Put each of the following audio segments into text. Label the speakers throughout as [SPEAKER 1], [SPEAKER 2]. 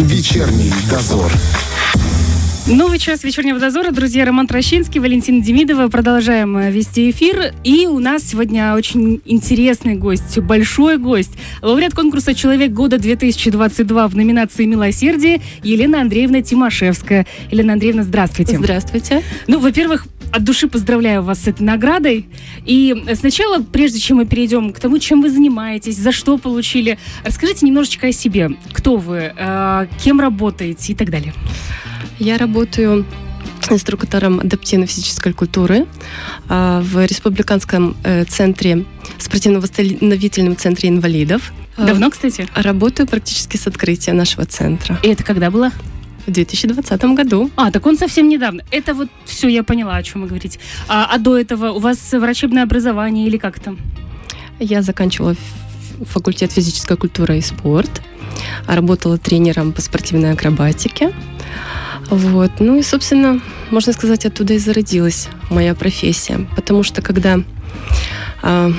[SPEAKER 1] Вечерний дозор.
[SPEAKER 2] Новый час вечернего дозора. Друзья, Роман Трощинский, Валентина Демидова. Продолжаем э, вести эфир. И у нас сегодня очень интересный гость, большой гость. Лауреат конкурса «Человек года 2022» в номинации «Милосердие» Елена Андреевна Тимошевская. Елена Андреевна, здравствуйте.
[SPEAKER 3] Здравствуйте.
[SPEAKER 2] Ну, во-первых, от души поздравляю вас с этой наградой. И сначала, прежде чем мы перейдем к тому, чем вы занимаетесь, за что получили, расскажите немножечко о себе. Кто вы, э, кем работаете и так далее.
[SPEAKER 3] Я работаю инструктором адаптивной физической культуры а, в Республиканском э, центре, спортивно-восстановительном центре инвалидов.
[SPEAKER 2] А, Давно, кстати?
[SPEAKER 3] Работаю практически с открытия нашего центра.
[SPEAKER 2] И это когда было?
[SPEAKER 3] В 2020 году.
[SPEAKER 2] А, так он совсем недавно. Это вот все, я поняла, о чем вы говорите. А, а до этого у вас врачебное образование или как то
[SPEAKER 3] Я заканчивала факультет физической культуры и спорт. Работала тренером по спортивной акробатике. Вот. Ну и, собственно, можно сказать, оттуда и зародилась моя профессия. Потому что когда а,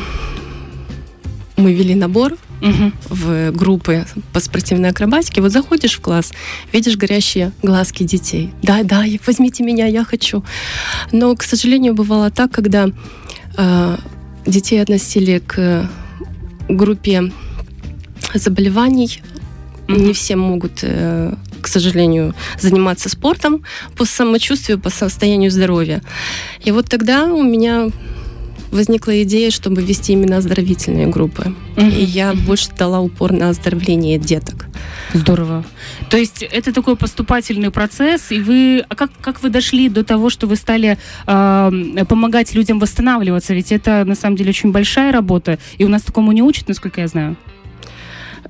[SPEAKER 3] мы вели набор угу. в группы по спортивной акробатике, вот заходишь в класс, видишь горящие глазки детей. Да, да, возьмите меня, я хочу. Но, к сожалению, бывало так, когда а, детей относили к группе заболеваний, mm не все могут э, к сожалению, заниматься спортом по самочувствию, по состоянию здоровья. И вот тогда у меня возникла идея, чтобы вести именно оздоровительные группы. Угу. И я угу. больше дала упор на оздоровление деток.
[SPEAKER 2] Здорово. То есть это такой поступательный процесс, и вы, а как, как вы дошли до того, что вы стали э, помогать людям восстанавливаться? Ведь это на самом деле очень большая работа, и у нас такому не учат, насколько я знаю.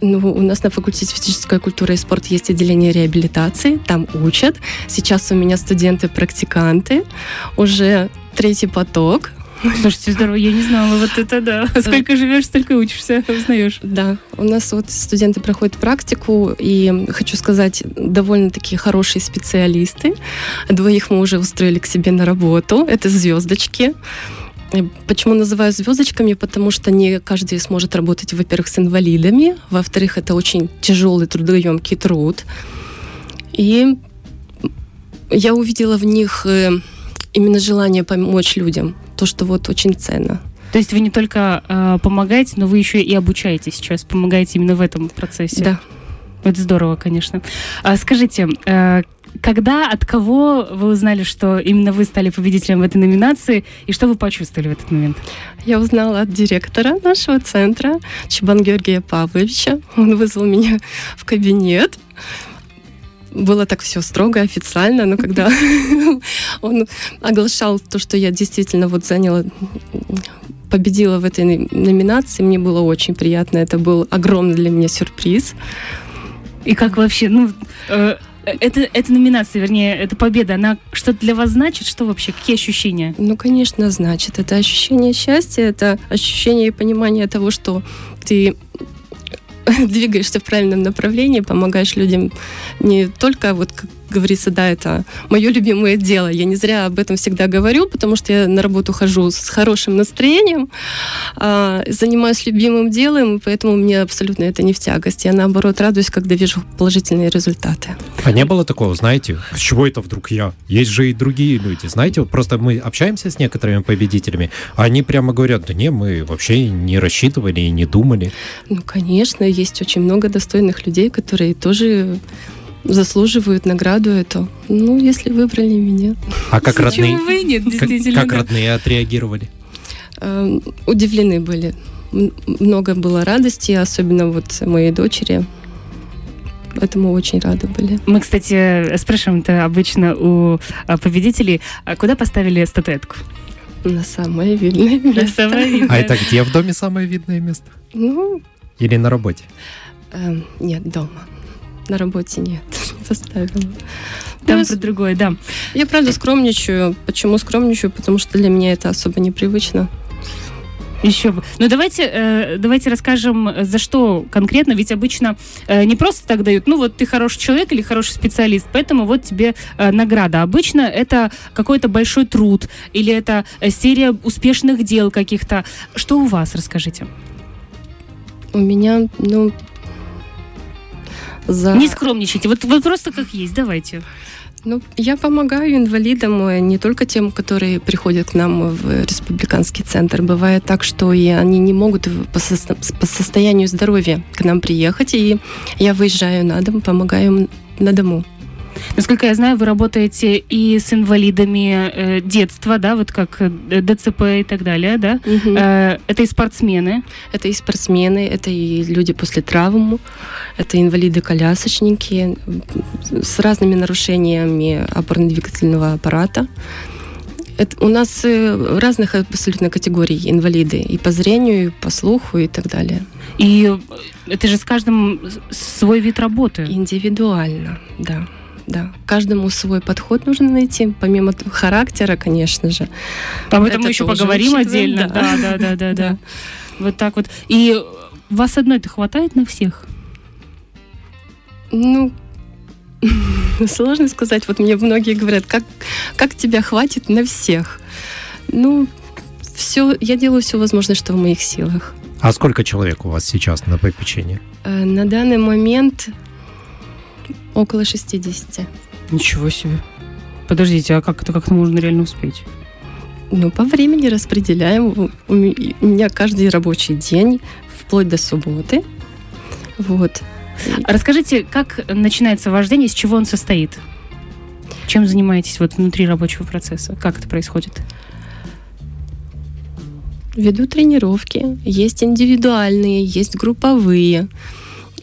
[SPEAKER 3] Ну, у нас на факультете физической культуры и спорта есть отделение реабилитации, там учат. Сейчас у меня студенты-практиканты, уже третий поток.
[SPEAKER 2] Слушайте, здорово, я не знала, вот это да. Сколько живешь, столько учишься, узнаешь.
[SPEAKER 3] Да, у нас вот студенты проходят практику, и хочу сказать, довольно-таки хорошие специалисты. Двоих мы уже устроили к себе на работу, это звездочки. Почему называю звездочками? Потому что не каждый сможет работать, во-первых, с инвалидами, во-вторых, это очень тяжелый трудоемкий труд. И я увидела в них э, именно желание помочь людям, то, что вот очень ценно.
[SPEAKER 2] То есть вы не только э, помогаете, но вы еще и обучаете сейчас, помогаете именно в этом процессе.
[SPEAKER 3] Да.
[SPEAKER 2] Это здорово, конечно. А скажите, э, когда, от кого вы узнали, что именно вы стали победителем в этой номинации, и что вы почувствовали в этот момент?
[SPEAKER 3] Я узнала от директора нашего центра, Чебан Георгия Павловича. Он вызвал меня в кабинет было так все строго, официально, но когда он оглашал то, что я действительно вот заняла победила в этой номинации, мне было очень приятно. Это был огромный для меня сюрприз.
[SPEAKER 2] И как вообще, ну, э, это, эта номинация, вернее, эта победа, она что-то для вас значит? Что вообще? Какие ощущения?
[SPEAKER 3] Ну, конечно, значит. Это ощущение счастья, это ощущение и понимание того, что ты двигаешься в правильном направлении, помогаешь людям не только вот говорится, да, это мое любимое дело. Я не зря об этом всегда говорю, потому что я на работу хожу с хорошим настроением, а, занимаюсь любимым делом, поэтому мне абсолютно это не в тягость. Я, наоборот, радуюсь, когда вижу положительные результаты.
[SPEAKER 4] А не было такого, знаете, с чего это вдруг я? Есть же и другие люди, знаете, вот просто мы общаемся с некоторыми победителями, а они прямо говорят, да не, мы вообще не рассчитывали и не думали.
[SPEAKER 3] Ну, конечно, есть очень много достойных людей, которые тоже заслуживают награду эту. Ну, если выбрали меня.
[SPEAKER 4] А как родные?
[SPEAKER 2] вы нет, действительно.
[SPEAKER 4] Как, как родные отреагировали?
[SPEAKER 3] Э, удивлены были. Много было радости, особенно вот моей дочери. Поэтому очень рады были.
[SPEAKER 2] Мы, кстати, спрашиваем это обычно у а, победителей, а куда поставили статуэтку?
[SPEAKER 3] На самое видное место. На самое видное.
[SPEAKER 4] А это где в доме самое видное место?
[SPEAKER 3] Ну...
[SPEAKER 4] Или на работе?
[SPEAKER 3] Э, нет, дома на работе нет, поставила.
[SPEAKER 2] Там ну, про другое, да.
[SPEAKER 3] Я правда скромничаю. Почему скромничаю? Потому что для меня это особо непривычно.
[SPEAKER 2] Еще бы. Ну давайте, э, давайте расскажем, за что конкретно. Ведь обычно э, не просто так дают, ну вот ты хороший человек или хороший специалист, поэтому вот тебе э, награда. Обычно это какой-то большой труд или это серия успешных дел каких-то. Что у вас, расскажите?
[SPEAKER 3] У меня, ну, за...
[SPEAKER 2] Не скромничайте. Вот, вот просто как есть. Давайте.
[SPEAKER 3] Ну, я помогаю инвалидам, э, не только тем, которые приходят к нам в республиканский центр. Бывает так, что и они не могут по, со- по состоянию здоровья к нам приехать, и я выезжаю на дом, помогаю им на дому.
[SPEAKER 2] Насколько я знаю, вы работаете и с инвалидами э, детства, да, вот как э, ДЦП и так далее, да?
[SPEAKER 3] Мгм.
[SPEAKER 2] Э, это и спортсмены.
[SPEAKER 3] Это и спортсмены, это и люди после травм, это инвалиды-колясочники с разными нарушениями опорно-двигательного аппарата. Это, у нас э, разных абсолютно категорий инвалиды и по зрению, и по слуху и так далее.
[SPEAKER 2] И э, это же с каждым свой вид работы.
[SPEAKER 3] Индивидуально, да. Да, каждому свой подход нужно найти, помимо характера, конечно же.
[SPEAKER 2] Об этом
[SPEAKER 3] это
[SPEAKER 2] мы еще поговорим
[SPEAKER 3] учитываем,
[SPEAKER 2] отдельно.
[SPEAKER 3] да.
[SPEAKER 2] Да, да, да, да, да. Вот так вот. И вас одной-то хватает на всех?
[SPEAKER 3] Ну, сложно сказать. Вот мне многие говорят, как, как тебя хватит на всех? Ну, все, я делаю все возможное, что в моих силах.
[SPEAKER 4] А сколько человек у вас сейчас на попечении?
[SPEAKER 3] Э, На данный момент около 60.
[SPEAKER 2] Ничего себе. Подождите, а как это как-то можно реально успеть?
[SPEAKER 3] Ну, по времени распределяем. У у ме- у меня каждый рабочий день, вплоть до субботы. Вот.
[SPEAKER 2] А Расскажите, как начинается вождение, из чего он состоит? Чем занимаетесь вот внутри рабочего процесса? Как это происходит?
[SPEAKER 3] Веду тренировки. Есть индивидуальные, есть групповые.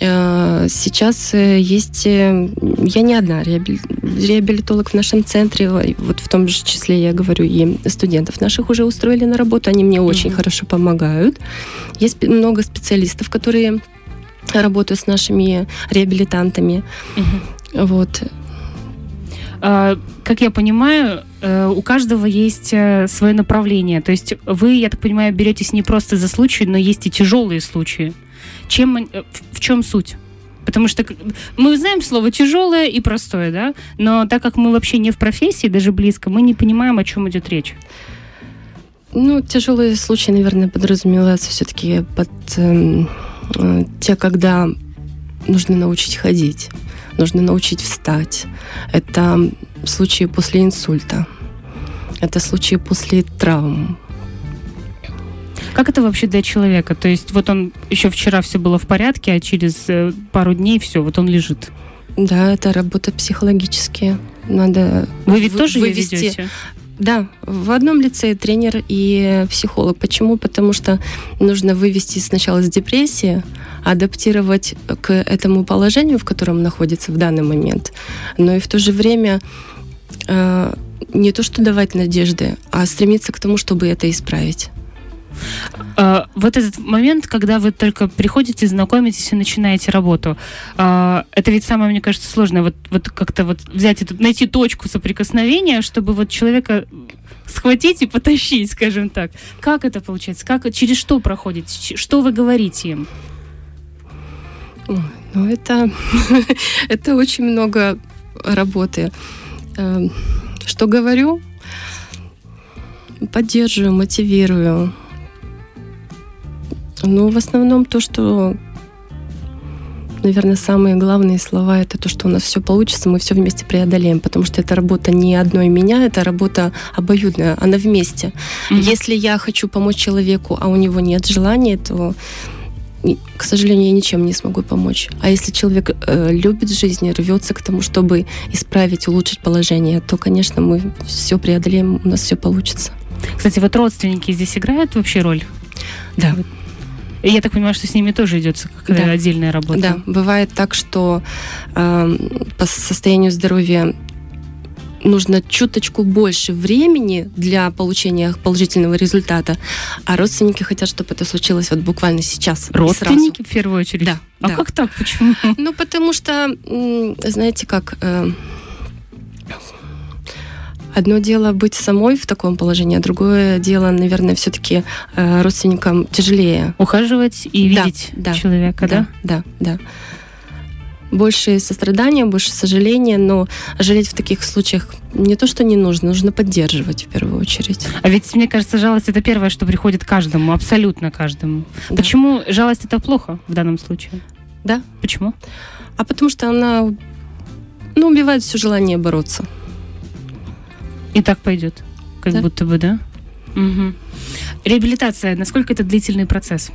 [SPEAKER 3] Э, Сейчас э, есть... э, Я не одна реабили- реабилитолог в нашем центре. Вот в том же числе, я говорю, и студентов наших уже устроили на работу. Они мне очень
[SPEAKER 2] Мгм.
[SPEAKER 3] хорошо помогают. Есть много специалистов, которые работают с нашими реабилитантами. Вот.
[SPEAKER 2] А, Как я понимаю, у каждого есть свое направление. То есть вы, я так понимаю, беретесь не просто за случай, но есть и тяжелые случаи. Чем, э, в- чем суть? Потому что мы знаем слово тяжелое и простое, да, но так как мы вообще не в профессии, даже близко, мы не понимаем, о чем идет речь.
[SPEAKER 3] Ну, тяжелые случаи, наверное, подразумеваются все-таки под эм, э, те, когда нужно научить ходить, нужно научить встать. Это случаи после инсульта. Это случаи после травм.
[SPEAKER 2] Как это вообще для человека? То есть вот он еще вчера все было в порядке, а через э, пару дней все, вот он лежит.
[SPEAKER 3] Да, это работа психологические. Надо
[SPEAKER 2] Вы ведь
[SPEAKER 3] вы-
[SPEAKER 2] тоже ее
[SPEAKER 3] вывести-
[SPEAKER 2] ведете?
[SPEAKER 3] Да, в одном лице тренер и психолог. Почему? Потому что нужно вывести сначала из депрессии, адаптировать к этому положению, в котором находится в данный момент, но и в то же время э, не то что давать надежды, а стремиться к тому, чтобы это исправить.
[SPEAKER 2] А, вот этот момент, когда вы только приходите, знакомитесь и начинаете работу, а, это ведь самое, мне кажется, сложное. Вот, вот как-то вот взять эту, найти точку соприкосновения, чтобы вот человека схватить и потащить, скажем так. Как это получается? Как, через что проходите? Ч- Что вы говорите им?
[SPEAKER 3] Ну, это, это очень много работы. Эм, Что говорю? Поддерживаю, мотивирую. Ну, в основном то, что, наверное, самые главные слова это то, что у нас все получится, мы все вместе преодолеем, потому что это работа не одной меня, это работа обоюдная, она вместе.
[SPEAKER 2] Мгм.
[SPEAKER 3] Если я хочу помочь человеку, а у него нет желания, то, к сожалению, я ничем не смогу помочь. А если человек э, любит жизнь и рвется к тому, чтобы исправить, улучшить положение, то, конечно, мы все преодолеем, у нас все получится.
[SPEAKER 2] Кстати, вот родственники здесь играют вообще роль?
[SPEAKER 3] Да.
[SPEAKER 2] И Я так понимаю, что с ними тоже идет какая-то
[SPEAKER 3] Да.
[SPEAKER 2] отдельная работа.
[SPEAKER 3] Да, бывает так, что э, по состоянию здоровья нужно чуточку больше времени для получения положительного результата, а родственники хотят, чтобы это случилось вот буквально сейчас. и сразу.
[SPEAKER 2] Родственники в первую очередь?
[SPEAKER 3] Да,
[SPEAKER 2] А
[SPEAKER 3] да.
[SPEAKER 2] как так? Почему?
[SPEAKER 3] Ну, потому что, знаете как, э, одно дело быть самой в таком положении, а другое дело, наверное, все-таки родственникам тяжелее.
[SPEAKER 2] Ухаживать и
[SPEAKER 3] Да,
[SPEAKER 2] видеть
[SPEAKER 3] да,
[SPEAKER 2] человека, да?
[SPEAKER 3] Да, да. Больше сострадания, больше сожаления, но жалеть в таких случаях не то, что не нужно, нужно поддерживать в первую очередь.
[SPEAKER 2] А ведь, мне кажется, жалость это первое, что приходит каждому, абсолютно каждому.
[SPEAKER 3] Да.
[SPEAKER 2] Почему жалость это плохо в данном случае?
[SPEAKER 3] Да.
[SPEAKER 2] Почему?
[SPEAKER 3] А потому что она ну, убивает все желание бороться.
[SPEAKER 2] И так пойдет, как
[SPEAKER 3] Да.
[SPEAKER 2] будто бы, да? Мгм. Реабилитация, насколько это длительный процесс?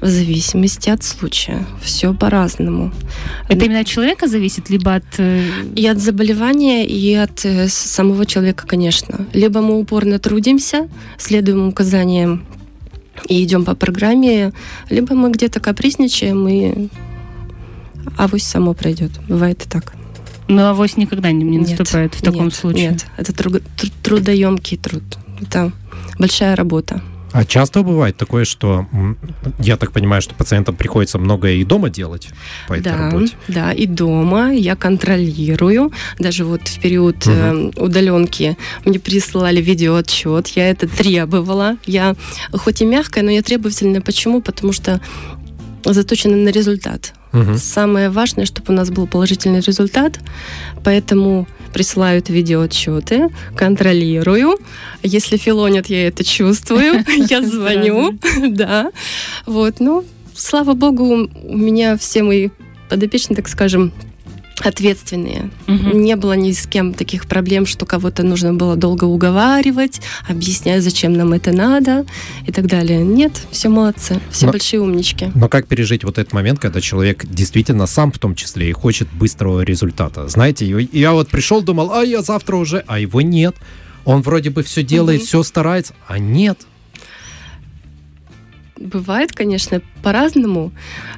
[SPEAKER 3] В зависимости от случая. Все по-разному.
[SPEAKER 2] Это именно от человека зависит, либо от... э,
[SPEAKER 3] И от заболевания, и от э, самого человека, конечно. Либо мы упорно трудимся, следуем указаниям и идем по программе, либо мы где-то капризничаем, и авось само пройдет. Бывает и так.
[SPEAKER 2] Но авось никогда не, не
[SPEAKER 3] Нет,
[SPEAKER 2] наступает в таком
[SPEAKER 3] нет,
[SPEAKER 2] случае.
[SPEAKER 3] Нет, это тру- тру- трудоемкий труд. Это большая работа.
[SPEAKER 4] А часто бывает такое, что, я так понимаю, что пациентам приходится многое и дома делать по этой
[SPEAKER 3] да,
[SPEAKER 4] работе?
[SPEAKER 3] да, и дома я контролирую. Даже вот в период э, удаленки мне присылали видеоотчет, я это требовала. Я хоть и мягкая, но я требовательная. Почему? Потому что заточена на результат.
[SPEAKER 4] Мгм.
[SPEAKER 3] Самое важное, чтобы у нас был положительный результат, поэтому присылают видеоотчеты, контролирую. Если филонят, я это чувствую, я звоню, да. Вот, ну, слава богу, у меня все мои подопечные, так скажем, ответственные.
[SPEAKER 2] Мгм.
[SPEAKER 3] Не было ни с кем таких проблем, что кого-то нужно было долго уговаривать, объяснять, зачем нам это надо и так далее. Нет, все молодцы, все
[SPEAKER 4] Но-
[SPEAKER 3] большие умнички.
[SPEAKER 4] Но как пережить вот этот момент, когда человек действительно сам в том числе и хочет быстрого результата? Знаете, я вот пришел, думал, а я завтра уже, а его нет. Он вроде бы все делает,
[SPEAKER 3] Мгм.
[SPEAKER 4] все старается, а нет.
[SPEAKER 3] Бывает, конечно, по-разному.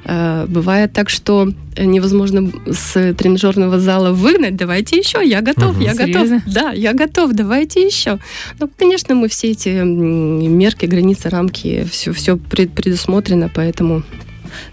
[SPEAKER 3] Э, Бывает так, что невозможно с тренажерного зала выгнать. Давайте еще, я готов,
[SPEAKER 4] Мгм.
[SPEAKER 3] я
[SPEAKER 2] Серьезно?
[SPEAKER 3] готов. Да, я готов, давайте еще. Ну, конечно, мы все эти мерки, границы, рамки, все, все предусмотрено, поэтому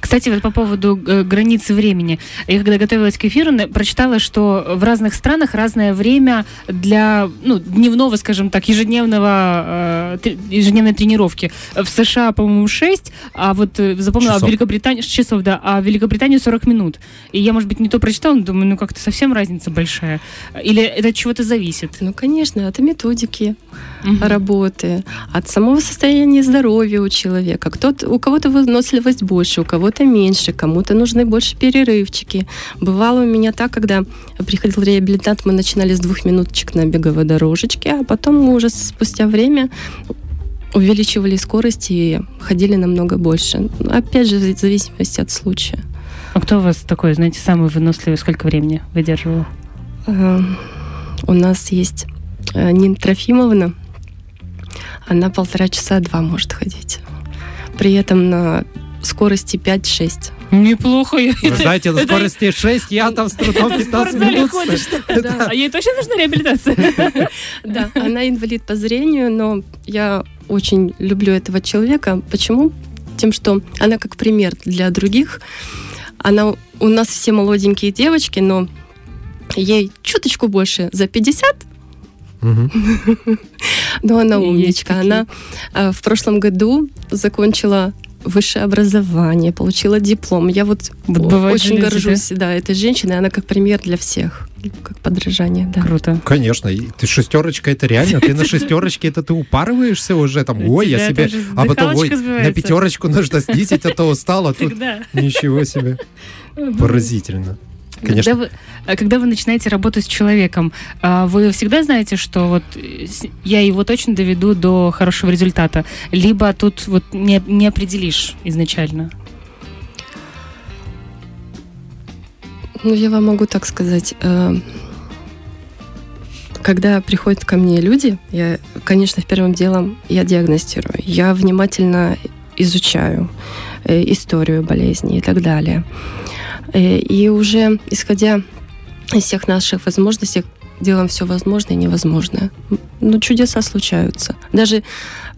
[SPEAKER 2] Кстати, вот по поводу э, границы времени. Я когда готовилась к эфиру, на- прочитала, что в разных странах разное время для ну, дневного, скажем так, ежедневного, э, ежедневной тренировки. В США, по-моему, 6, а вот э, запомнила, а в
[SPEAKER 4] Часов.
[SPEAKER 2] Великобритании 6 часов, да, а в Великобритании 40 минут. И я, может быть, не то прочитала, но думаю, ну как-то совсем разница большая. Или это от чего-то зависит?
[SPEAKER 3] Ну, конечно, это методики
[SPEAKER 2] Мгм.
[SPEAKER 3] работы, от самого состояния здоровья у человека. Кто-то, у кого-то выносливость больше, у кого-то меньше, кому-то нужны больше перерывчики. Бывало у меня так, когда приходил реабилитант, мы начинали с двух минуточек на беговой дорожечке, а потом мы уже спустя время увеличивали скорость и ходили намного больше. Опять же, в зависимости от случая.
[SPEAKER 2] А кто у вас такой, знаете, самый выносливый, сколько времени выдерживал?
[SPEAKER 3] Э, У нас есть э, Нина Трофимовна. Она полтора часа два может ходить. При этом на скорости 5-6.
[SPEAKER 2] Неплохо.
[SPEAKER 4] Вы знаете, на
[SPEAKER 2] это-
[SPEAKER 4] скорости 6, я там с трудом
[SPEAKER 2] Это в
[SPEAKER 4] 15
[SPEAKER 2] спортзале
[SPEAKER 4] минут.
[SPEAKER 2] А ей точно нужна реабилитация?
[SPEAKER 3] Да, она инвалид по зрению, но я очень люблю этого человека. Почему? Тем, что она как пример для других. Она у нас все молоденькие девочки, но ей чуточку больше за 50,
[SPEAKER 4] Мгм.
[SPEAKER 3] но она умничка. Она э, в прошлом году закончила высшее образование, получила диплом. Я вот,
[SPEAKER 2] Вот
[SPEAKER 3] очень
[SPEAKER 2] люди,
[SPEAKER 3] горжусь да? этой женщиной. Она как пример для всех, как подражание. Да.
[SPEAKER 2] Круто.
[SPEAKER 4] Конечно, и ты шестерочка, это реально, ты на шестерочке, это ты упарываешься уже там, ой, я
[SPEAKER 2] тебя
[SPEAKER 4] себе, а потом, ой, на пятерочку нужно снизить, а то устал, а тут ничего себе, поразительно. Конечно.
[SPEAKER 2] Когда вы, а когда вы начинаете работу с человеком, а, вы всегда знаете, что вот э, я его точно доведу до хорошего результата, либо тут вот не, не определишь изначально.
[SPEAKER 3] Ну, я вам могу так сказать. э, Когда приходят ко мне люди, я, конечно, первым делом я диагностирую. Я внимательно изучаю э, историю болезни и так далее. Э, И уже исходя из всех наших возможностей, делаем все возможное и невозможное. Ну, чудеса случаются. Даже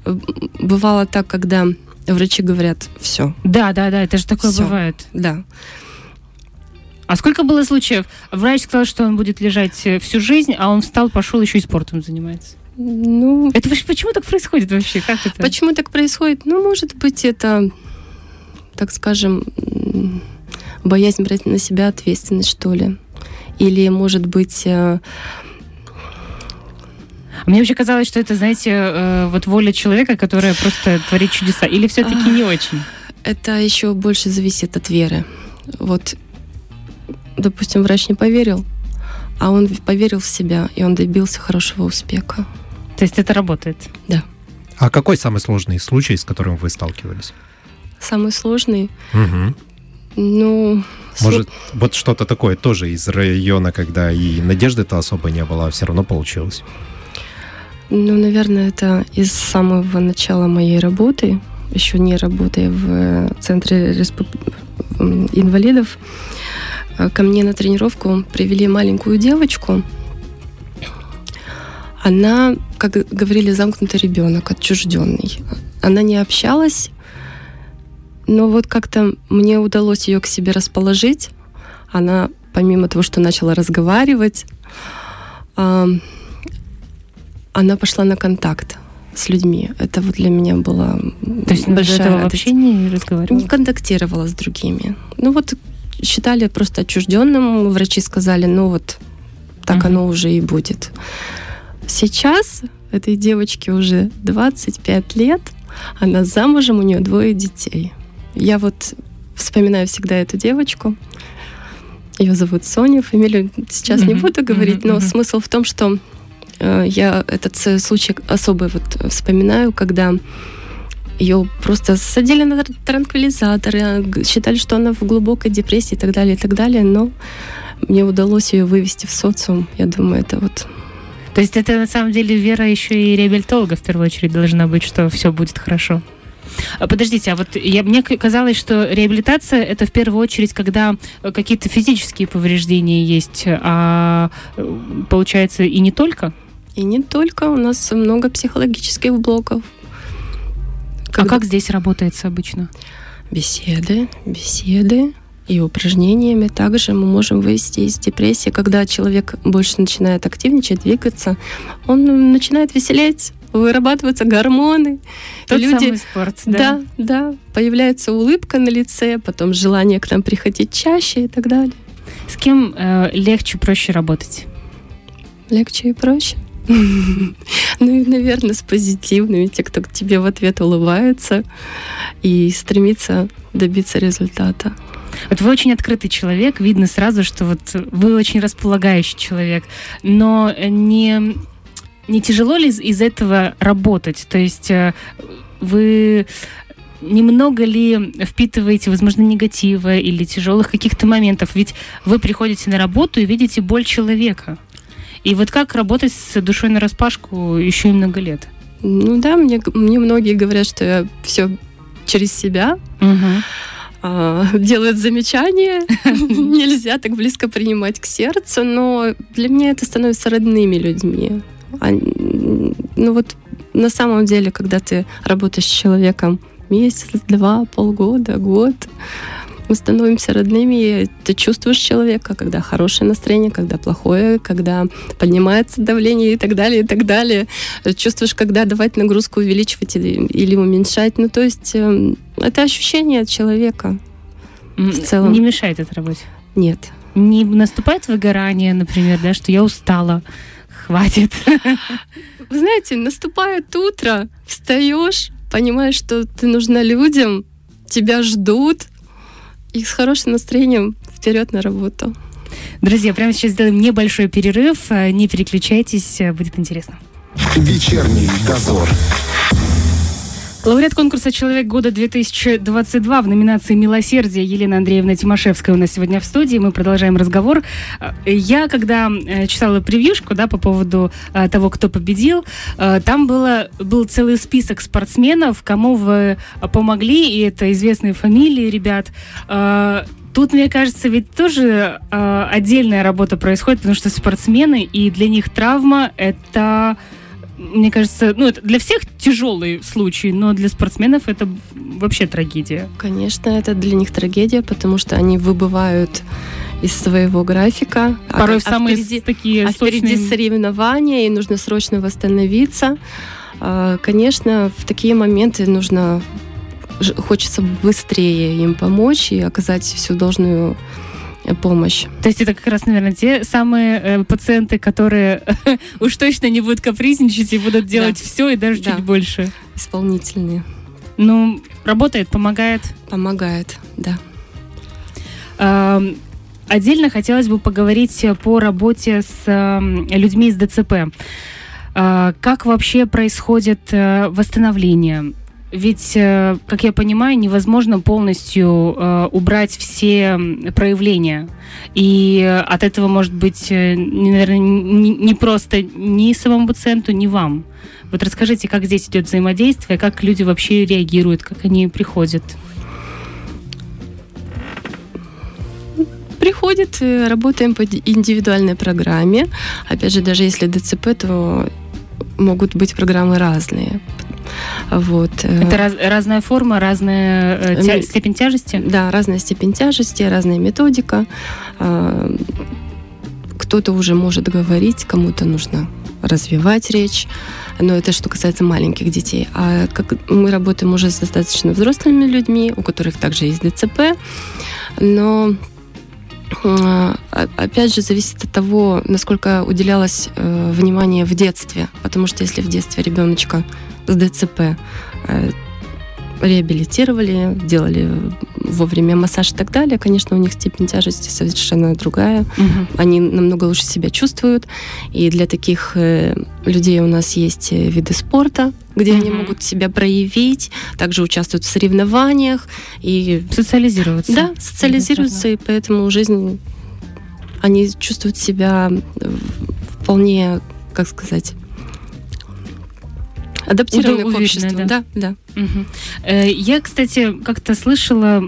[SPEAKER 3] э, бывало так, когда врачи говорят, все,
[SPEAKER 2] Да, да, да, это же такое
[SPEAKER 3] Всё.
[SPEAKER 2] бывает.
[SPEAKER 3] да,
[SPEAKER 2] А сколько было случаев? Врач сказал, что он будет лежать э, всю жизнь, а он встал, пошел, еще и спортом занимается.
[SPEAKER 3] ну,
[SPEAKER 2] Это вообще- почему так происходит вообще? Как это?
[SPEAKER 3] Почему так происходит? Ну, может быть, это, так скажем, боязнь брать на себя ответственность, что ли. Или, может быть, э,
[SPEAKER 2] Мне вообще казалось, что это, знаете, э, вот воля человека, которая просто творит чудеса. Или все-таки не очень?
[SPEAKER 3] это еще больше зависит от веры. Вот допустим, врач не поверил, а он поверил в себя, и он добился хорошего успеха.
[SPEAKER 2] То есть это работает?
[SPEAKER 3] Да.
[SPEAKER 4] А какой самый сложный случай, с которым вы сталкивались?
[SPEAKER 3] Самый сложный?
[SPEAKER 4] Угу.
[SPEAKER 3] Ну...
[SPEAKER 4] Может, вот что-то такое тоже из района, когда и надежды-то особо не было, а все равно получилось?
[SPEAKER 3] Ну, наверное, это из самого начала моей работы, еще не работая в Центре респуб... инвалидов, ко мне на тренировку привели маленькую девочку. Она, как говорили, замкнутый ребенок, отчужденный. Она не общалась, но вот как-то мне удалось ее к себе расположить. Она, помимо того, что начала разговаривать, она пошла на контакт с людьми. Это вот для меня было
[SPEAKER 2] То есть большая этого вообще не разговаривала?
[SPEAKER 3] Не контактировала с другими. Ну вот считали просто отчужденным. Врачи сказали, ну вот так uh-huh. оно уже и будет. Сейчас этой девочке уже 25 лет. Она замужем, у нее двое детей. Я вот вспоминаю всегда эту девочку. Ее зовут Соня, фамилию сейчас uh-huh. не буду говорить, uh-huh. но смысл в том, что Э, я этот случай особо вот вспоминаю, когда ее просто садили на транквилизаторы, считали, что она в глубокой депрессии и так далее, и так далее, но мне удалось ее вывести в социум. Я думаю, это вот
[SPEAKER 2] то есть это на самом деле вера еще и реабилитолога в первую очередь должна быть, что все будет хорошо. А, подождите, а вот я, мне казалось, что реабилитация это в первую очередь, когда какие-то физические повреждения есть, а э, получается и не только?
[SPEAKER 3] И не только, у нас много психологических блоков.
[SPEAKER 2] Когда... А как здесь работается обычно?
[SPEAKER 3] Беседы, беседы и упражнениями. Также мы можем вывести из депрессии, когда человек больше начинает активничать, двигаться, он начинает веселеть, вырабатываются гормоны.
[SPEAKER 2] Тот люди, самый спорт, да?
[SPEAKER 3] Да, да. Появляется улыбка на лице, потом желание к нам приходить чаще и так далее.
[SPEAKER 2] С кем э, легче, проще работать?
[SPEAKER 3] Легче и проще. Ну и, наверное, с позитивными, те, кто к тебе в ответ улыбаются и стремится добиться результата.
[SPEAKER 2] Вот вы очень открытый человек, видно сразу, что вот вы очень располагающий человек, но не, не тяжело ли из, этого работать? То есть э, вы немного ли впитываете, возможно, негатива или тяжелых каких-то моментов? Ведь вы приходите на работу и видите боль человека. И вот как работать с душой на распашку еще и много лет?
[SPEAKER 3] Ну да, мне, мне многие говорят, что я все через себя. Угу. Делают замечания. Нельзя так близко принимать к сердцу, но для меня это становится родными людьми. А, ну вот на самом деле, когда ты работаешь с человеком месяц, два, полгода, год, мы становимся родными, и ты чувствуешь человека, когда хорошее настроение, когда плохое, когда поднимается давление и так далее, и так далее. Чувствуешь, когда давать нагрузку увеличивать или уменьшать. Ну, то есть эм, это ощущение от человека
[SPEAKER 2] в целом. Не мешает это работе?
[SPEAKER 3] Нет.
[SPEAKER 2] Не наступает выгорание, например, да, что я устала, хватит.
[SPEAKER 3] Вы знаете, наступает утро, встаешь, понимаешь, что ты нужна людям, тебя ждут, и с хорошим настроением вперед на работу.
[SPEAKER 2] Друзья, прямо сейчас сделаем небольшой перерыв. Не переключайтесь, будет интересно.
[SPEAKER 1] Вечерний дозор.
[SPEAKER 2] Лауреат конкурса «Человек года 2022» в номинации «Милосердие» Елена Андреевна Тимошевская у нас сегодня в студии. Мы продолжаем разговор. Я, когда э, читала превьюшку да, по поводу э, того, кто победил, э, там было, был целый список спортсменов, кому вы помогли, и это известные фамилии ребят. Тут, мне кажется, ведь тоже э, отдельная работа происходит, потому что спортсмены, и для них травма это мне кажется, ну, это для всех тяжелый случай, но для спортсменов это вообще трагедия.
[SPEAKER 3] Конечно, это для них трагедия, потому что они выбывают из своего графика.
[SPEAKER 2] Порой а, самые а впереди, такие
[SPEAKER 3] а впереди соревнования, и нужно срочно восстановиться. А, конечно, в такие моменты нужно хочется быстрее им помочь и оказать всю должную помощь.
[SPEAKER 2] То есть это как раз, наверное, те самые э, пациенты, которые уж точно не будут капризничать и будут делать да. все и даже да. чуть больше.
[SPEAKER 3] Исполнительные.
[SPEAKER 2] Ну, работает, помогает?
[SPEAKER 3] Помогает, да.
[SPEAKER 2] А, отдельно хотелось бы поговорить по работе с людьми из ДЦП. Э, как вообще происходит э, восстановление? Ведь, э, как я понимаю, невозможно полностью э, убрать все проявления. И от этого может быть, э, наверное, не, просто ни самому пациенту, ни вам. Вот расскажите, как здесь идет взаимодействие, как люди вообще реагируют, как они приходят.
[SPEAKER 3] Приходят, работаем по индивидуальной программе. Опять же, даже если ДЦП, то могут быть программы разные.
[SPEAKER 2] Вот. Э, Это раз, разная форма, разная э, тя, степень тяжести?
[SPEAKER 3] Да, разная степень тяжести, разная методика. А, кто-то уже может говорить, кому-то нужно развивать речь, но это что касается маленьких детей. А как мы работаем уже с достаточно взрослыми людьми, у которых также есть ДЦП, но опять же, зависит от того, насколько уделялось э, внимание в детстве. Потому что если в детстве ребеночка с ДЦП э, реабилитировали, делали вовремя массаж и так далее, конечно, у них степень тяжести совершенно другая. Угу. Они намного лучше себя чувствуют. И для таких э, людей у нас есть э, виды спорта, где угу. они могут себя проявить, также участвуют в соревнованиях и
[SPEAKER 2] социализироваться.
[SPEAKER 3] Да, социализируются, и поэтому жизнь они чувствуют себя вполне, как сказать, адаптированы Удо- к обществу.
[SPEAKER 2] Да, да. да. Угу. Я, кстати, как-то слышала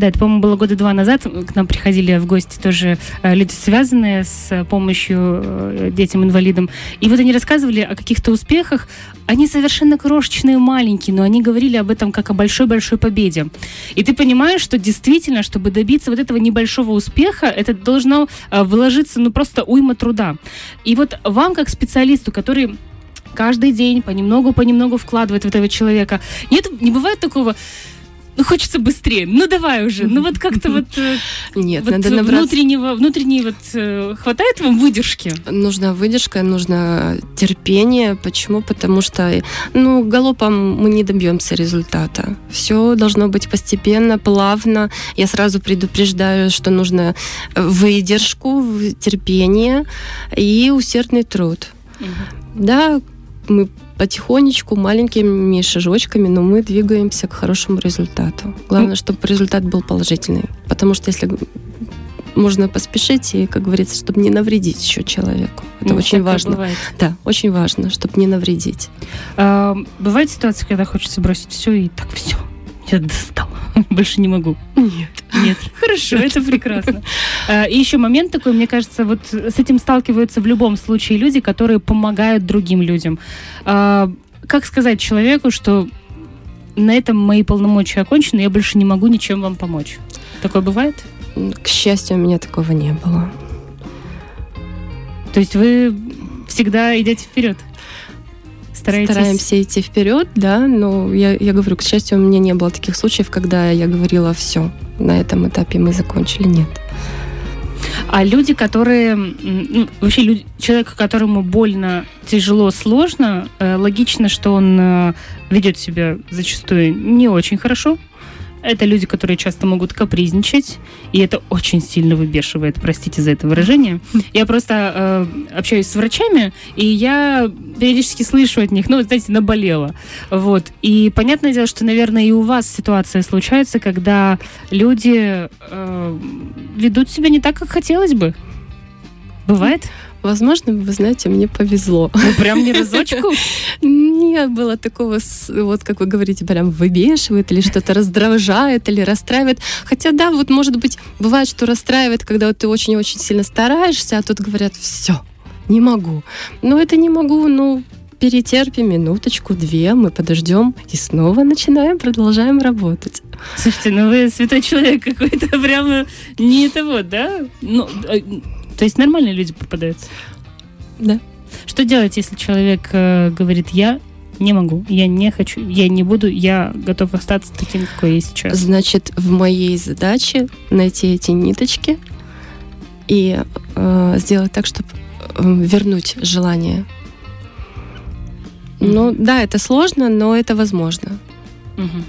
[SPEAKER 2] да, это, по-моему, было года два назад. К нам приходили в гости тоже э, люди, связанные с помощью э, детям-инвалидам. И вот они рассказывали о каких-то успехах. Они совершенно крошечные, маленькие, но они говорили об этом как о большой-большой победе. И ты понимаешь, что действительно, чтобы добиться вот этого небольшого успеха, это должно э, вложиться, ну, просто уйма труда. И вот вам, как специалисту, который каждый день понемногу-понемногу вкладывает в этого человека, нет, не бывает такого, ну хочется быстрее, ну давай уже, ну вот как-то вот... Э,
[SPEAKER 3] Нет,
[SPEAKER 2] вот
[SPEAKER 3] надо набраться...
[SPEAKER 2] Внутреннего, внутренней вот... Э, хватает вам выдержки?
[SPEAKER 3] Нужна выдержка, нужно терпение. Почему? Потому что, ну, галопом мы не добьемся результата. Все должно быть постепенно, плавно. Я сразу предупреждаю, что нужно выдержку, терпение и усердный труд. Угу. Да, мы потихонечку, маленькими шажочками, но мы двигаемся к хорошему результату. Главное, чтобы результат был положительный. Потому что если можно поспешить и, как говорится, чтобы не навредить еще человеку. Это ну, очень важно. Бывает. Да, очень важно, чтобы не навредить.
[SPEAKER 2] А, бывает ситуация, когда хочется бросить все и так все. Я достал. Больше не могу.
[SPEAKER 3] Нет.
[SPEAKER 2] Нет. Хорошо, это прекрасно. А, и еще момент такой, мне кажется, вот с этим сталкиваются в любом случае люди, которые помогают другим людям. А, как сказать человеку, что на этом мои полномочия окончены, я больше не могу ничем вам помочь? Такое бывает?
[SPEAKER 3] К счастью, у меня такого не было.
[SPEAKER 2] То есть вы всегда идете вперед?
[SPEAKER 3] Стараетесь... Стараемся идти вперед, да, но я, я говорю, к счастью, у меня не было таких случаев, когда я говорила, все, на этом этапе мы закончили, нет.
[SPEAKER 2] А люди, которые, ну, вообще люди, человек, которому больно, тяжело, сложно, э, логично, что он э, ведет себя зачастую не очень хорошо, это люди, которые часто могут капризничать, и это очень сильно выбешивает, простите за это выражение. Я просто э, общаюсь с врачами, и я периодически слышу от них, ну, знаете, наболело. Вот. И понятное дело, что, наверное, и у вас ситуация случается, когда люди э, ведут себя не так, как хотелось бы. Бывает?
[SPEAKER 3] Возможно, вы знаете, мне повезло.
[SPEAKER 2] Ну, прям не разочку?
[SPEAKER 3] Не было такого, вот как вы говорите, прям выбешивает или что-то раздражает или расстраивает. Хотя, да, вот может быть, бывает, что расстраивает, когда вот ты очень-очень сильно стараешься, а тут говорят, все, не могу. Но это не могу, ну, перетерпим минуточку, две, мы подождем и снова начинаем, продолжаем работать.
[SPEAKER 2] Слушайте, ну вы святой человек какой-то, прямо не это вот, да? Ну, э, то есть нормальные люди попадаются?
[SPEAKER 3] Да.
[SPEAKER 2] Что делать, если человек э, говорит, я не могу, я не хочу, я не буду, я готов остаться таким, какой я сейчас?
[SPEAKER 3] Значит, в моей задаче найти эти ниточки и э, сделать так, чтобы э, вернуть желание. Mm-hmm. Ну, да, это сложно, но это возможно.
[SPEAKER 2] Mm-hmm.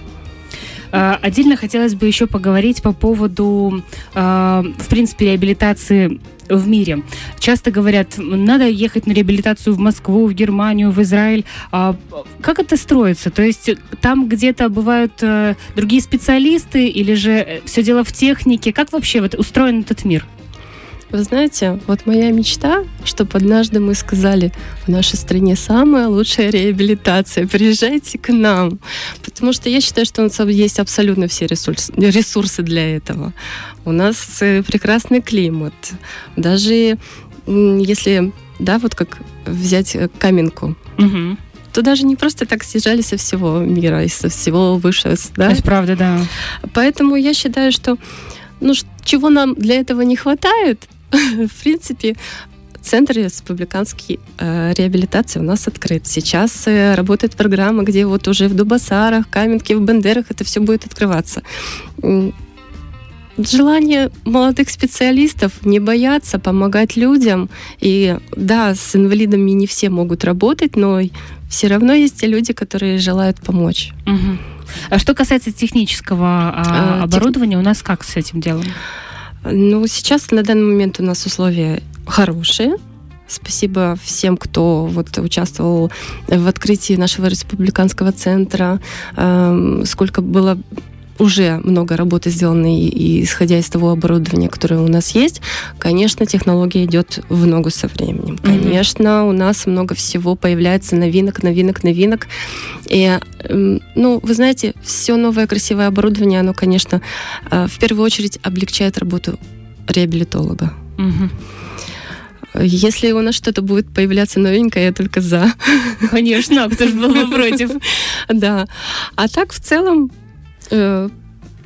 [SPEAKER 2] Э, отдельно хотелось бы еще поговорить по поводу, э, в принципе, реабилитации в мире. Часто говорят, надо ехать на реабилитацию в Москву, в Германию, в Израиль. А как это строится? То есть там где-то бывают э, другие специалисты или же э, все дело в технике? Как вообще вот устроен этот мир?
[SPEAKER 3] Вы знаете, вот моя мечта, чтобы однажды мы сказали, в нашей стране самая лучшая реабилитация, приезжайте к нам. Потому что я считаю, что у нас есть абсолютно все ресурсы, ресурсы для этого. У нас э, прекрасный климат. Даже если, да, вот как взять э, каменку, угу то даже не просто так съезжали со всего мира и со всего выше.
[SPEAKER 2] Да? Это правда, да.
[SPEAKER 3] Поэтому я считаю, что ну, чего нам для этого не хватает, в принципе, Центр республиканской э, реабилитации у нас открыт. Сейчас э, работает программа, где вот уже в Дубасарах, Каменке, в Бендерах это все будет открываться. Желание молодых специалистов не бояться, помогать людям. И да, с инвалидами не все могут работать, но все равно есть те люди, которые желают помочь.
[SPEAKER 2] Угу. А что касается технического а, оборудования, тех... у нас как с этим делом?
[SPEAKER 3] Ну, сейчас на данный момент у нас условия хорошие. Спасибо всем, кто вот участвовал в открытии нашего республиканского центра. Эм, сколько было уже много работы сделано, и, и исходя из того оборудования, которое у нас есть, конечно, технология идет в ногу со временем. Mm-hmm. Конечно, у нас много всего появляется новинок, новинок, новинок. И, ну, вы знаете, все новое красивое оборудование, оно, конечно, э, в первую очередь облегчает работу реабилитолога. Mm-hmm. Если у нас что-то будет появляться новенькое, я только за.
[SPEAKER 2] Конечно, кто же был бы против.
[SPEAKER 3] Да. А так, в целом, Э,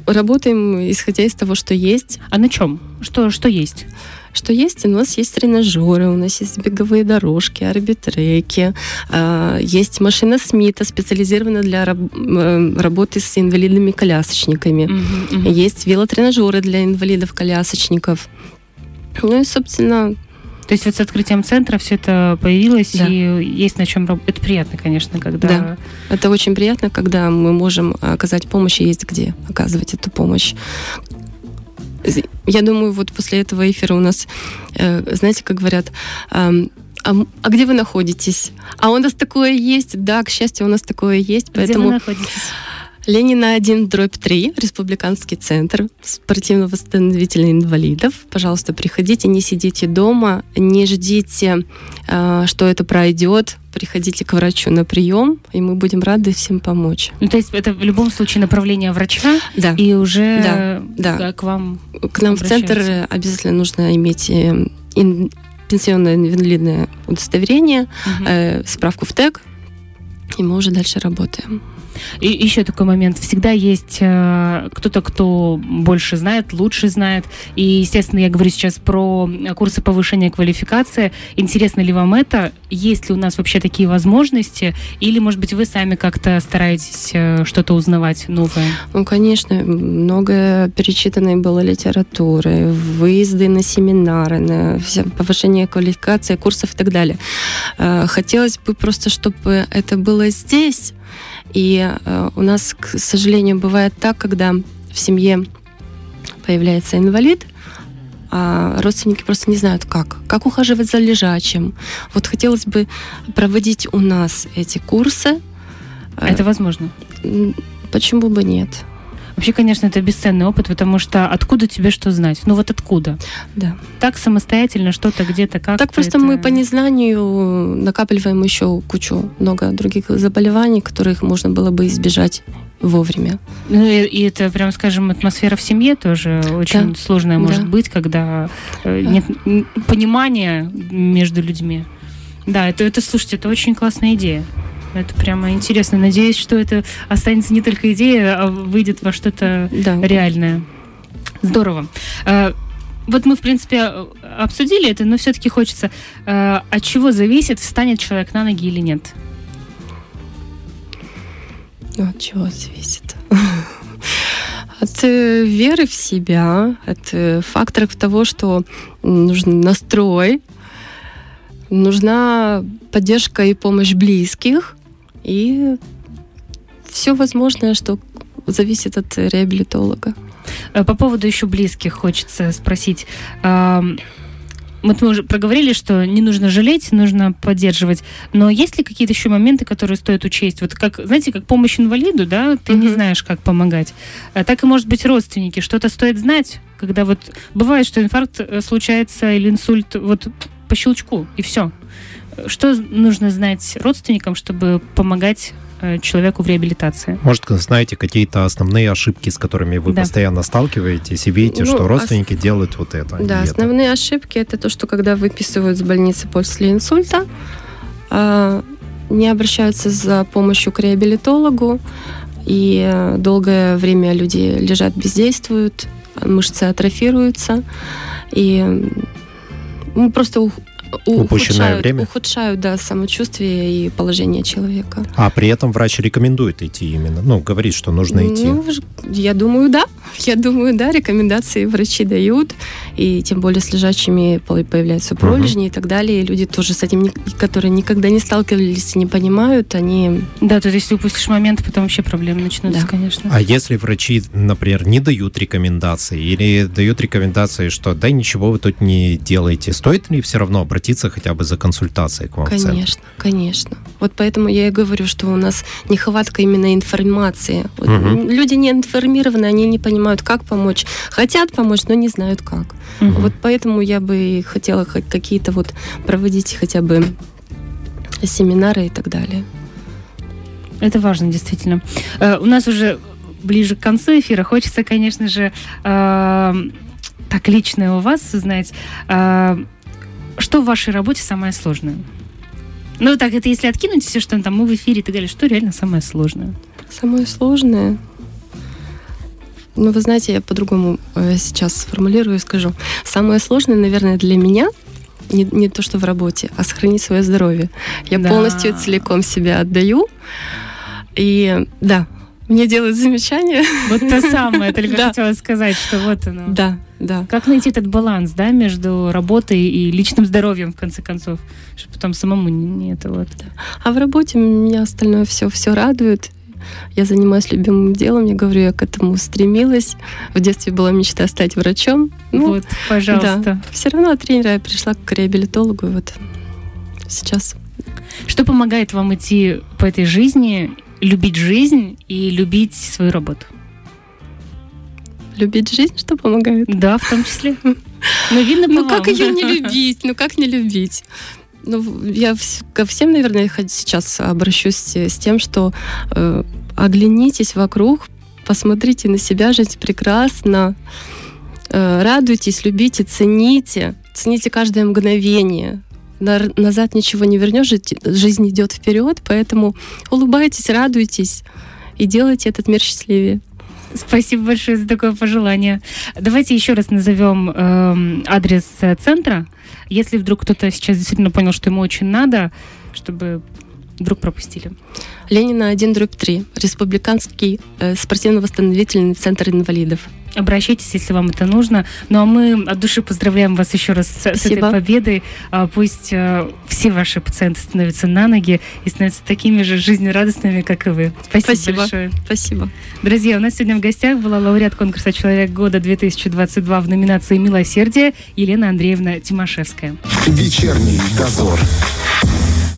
[SPEAKER 3] работаем исходя из того, что есть.
[SPEAKER 2] А на чем? Что, что есть?
[SPEAKER 3] Что есть? У нас есть тренажеры, у нас есть беговые дорожки, арбитреки, э, есть машина Смита, специализированная для раб э, работы с инвалидами-колясочниками. Угу, угу. Есть велотренажеры для инвалидов-колясочников. Ну и, собственно,
[SPEAKER 2] то есть вот с открытием центра все это появилось, да. и есть на чем работать. Это приятно, конечно, когда...
[SPEAKER 3] Да, это очень приятно, когда мы можем оказать помощь, и есть где оказывать эту помощь. Я думаю, вот после этого эфира у нас, э, знаете, как говорят, а, а где вы находитесь? А у нас такое есть, да, к счастью, у нас такое есть,
[SPEAKER 2] поэтому... Где вы находитесь?
[SPEAKER 3] Ленина 1, дробь 3, Республиканский центр спортивно-восстановительных инвалидов. Пожалуйста, приходите, не сидите дома, не ждите, а, что это пройдет. Приходите к врачу на прием, и мы будем рады всем помочь.
[SPEAKER 2] Ну, то есть это в любом случае направление врача,
[SPEAKER 3] да.
[SPEAKER 2] и уже да, да. к вам
[SPEAKER 3] К нам в центр обязательно нужно иметь э, пенсионное инвалидное удостоверение, угу. э, справку в ТЭК, и мы уже дальше работаем.
[SPEAKER 2] И еще такой момент. Всегда есть э, кто-то, кто больше знает, лучше знает. И, естественно, я говорю сейчас про курсы повышения квалификации. Интересно ли вам это? Есть ли у нас вообще такие возможности? Или, может быть, вы сами как-то стараетесь э, что-то узнавать новое?
[SPEAKER 3] Ну, конечно, много перечитанной было литературы, выезды на семинары, на повышение квалификации, курсов и так далее. Э, хотелось бы просто, чтобы это было здесь, и э, у нас, к сожалению, бывает так, когда в семье появляется инвалид, а родственники просто не знают, как. Как ухаживать за лежачим. Вот хотелось бы проводить у нас эти курсы.
[SPEAKER 2] Это возможно?
[SPEAKER 3] Почему бы нет?
[SPEAKER 2] Вообще, конечно, это бесценный опыт, потому что откуда тебе что знать? Ну вот откуда?
[SPEAKER 3] Да.
[SPEAKER 2] Так самостоятельно что-то где-то как
[SPEAKER 3] Так просто
[SPEAKER 2] это...
[SPEAKER 3] мы по незнанию накапливаем еще кучу много других заболеваний, которых можно было бы избежать вовремя.
[SPEAKER 2] Ну и, и это, прям скажем, атмосфера в семье тоже очень да. сложная может да. быть, когда э, нет понимания между людьми. Да, это, это, слушайте, это очень классная идея. Это прямо интересно. Надеюсь, что это останется не только идея, а выйдет во что-то да. реальное. Здорово. А, вот мы, в принципе, обсудили это, но все-таки хочется, а, от чего зависит, встанет человек на ноги или нет?
[SPEAKER 3] Ну, от чего зависит? От э, веры в себя, от э, факторов того, что нужен настрой, нужна поддержка и помощь близких, и все возможное, что зависит от реабилитолога.
[SPEAKER 2] Э, по поводу еще близких хочется спросить. Вот мы уже проговорили, что не нужно жалеть, нужно поддерживать. Но есть ли какие-то еще моменты, которые стоит учесть? Вот как, знаете, как помощь инвалиду, да, ты uh-huh. не знаешь, как помогать. А так и, может быть, родственники. Что-то стоит знать, когда вот бывает, что инфаркт э, случается или инсульт вот по щелчку, и все. Что нужно знать родственникам, чтобы помогать Э, человеку в реабилитации.
[SPEAKER 4] Может, знаете какие-то основные ошибки, с которыми вы да. постоянно сталкиваетесь и видите, ну, что родственники ос... делают вот это.
[SPEAKER 3] Да, основные это. ошибки это то, что когда выписывают с больницы после инсульта, э, не обращаются за помощью к реабилитологу, и долгое время люди лежат, бездействуют, мышцы атрофируются, и ну, просто
[SPEAKER 4] упущенное
[SPEAKER 3] ухудшают,
[SPEAKER 4] время?
[SPEAKER 3] Ухудшают, да, самочувствие и положение человека.
[SPEAKER 4] А при этом врач рекомендует идти именно? Ну, говорит, что нужно идти. Ну,
[SPEAKER 3] я думаю, да. Я думаю, да, рекомендации врачи дают. И тем более с лежачими появляются пролежни угу. и так далее. И люди тоже с этим, которые никогда не сталкивались и не понимают, они...
[SPEAKER 2] Да, то есть если упустишь момент, потом вообще проблемы начнутся, да. конечно.
[SPEAKER 4] А если врачи, например, не дают рекомендации или дают рекомендации, что да, ничего вы тут не делаете, стоит ли все равно обратиться хотя бы за консультацией к вам?
[SPEAKER 3] Конечно, конечно. Вот поэтому я и говорю, что у нас нехватка именно информации. Вот угу. Люди не информированы, они не понимают, как помочь. Хотят помочь, но не знают как. Угу. Вот поэтому я бы хотела хоть какие-то вот проводить хотя бы семинары и так далее.
[SPEAKER 2] Это важно, действительно. Uh, у нас уже ближе к концу эфира хочется, конечно же, uh, так личное у вас узнать. Uh, что в вашей работе самое сложное? Ну, так, это если откинуть все, что там мы в эфире и так далее, что реально самое сложное?
[SPEAKER 3] Самое сложное? Ну, вы знаете, я по-другому э, сейчас сформулирую и скажу. Самое сложное, наверное, для меня не, не то, что в работе, а сохранить свое здоровье. Я да. полностью целиком себя отдаю. И да, мне делают замечания.
[SPEAKER 2] Вот то самое, только да. хотела сказать, что вот оно.
[SPEAKER 3] Да, да.
[SPEAKER 2] Как найти этот баланс, да, между работой и личным здоровьем, в конце концов, чтобы потом самому не это вот.
[SPEAKER 3] А в работе меня остальное все, все радует. Я занимаюсь любимым делом, я говорю, я к этому стремилась. В детстве была мечта стать врачом.
[SPEAKER 2] Ну, вот, пожалуйста.
[SPEAKER 3] Да. Все равно от тренера я пришла к реабилитологу, и вот сейчас.
[SPEAKER 2] Что помогает вам идти по этой жизни, любить жизнь и любить свою работу?
[SPEAKER 3] Любить жизнь, что помогает?
[SPEAKER 2] Да, в том числе. Ну, видно
[SPEAKER 3] Ну, как ее не любить? Ну, как не любить? Ну, я ко всем, наверное, сейчас обращусь с тем, что э, оглянитесь вокруг, посмотрите на себя, жизнь прекрасна, э, радуйтесь, любите, цените, цените каждое мгновение. На, назад ничего не вернешь, жизнь идет вперед, поэтому улыбайтесь, радуйтесь и делайте этот мир счастливее.
[SPEAKER 2] Спасибо большое за такое пожелание. Давайте еще раз назовем э, адрес центра. Если вдруг кто-то сейчас действительно понял, что ему очень надо, чтобы вдруг пропустили.
[SPEAKER 3] Ленина 1, дробь 3. Республиканский э, спортивно-восстановительный центр инвалидов.
[SPEAKER 2] Обращайтесь, если вам это нужно. Ну а мы от души поздравляем вас еще раз с, с этой победой. А, пусть а, все ваши пациенты становятся на ноги и становятся такими же жизнерадостными, как и вы. Спасибо, Спасибо. большое.
[SPEAKER 3] Спасибо.
[SPEAKER 2] Друзья, у нас сегодня в гостях была лауреат конкурса «Человек года 2022» в номинации «Милосердие» Елена Андреевна Тимошевская.
[SPEAKER 1] Вечерний дозор.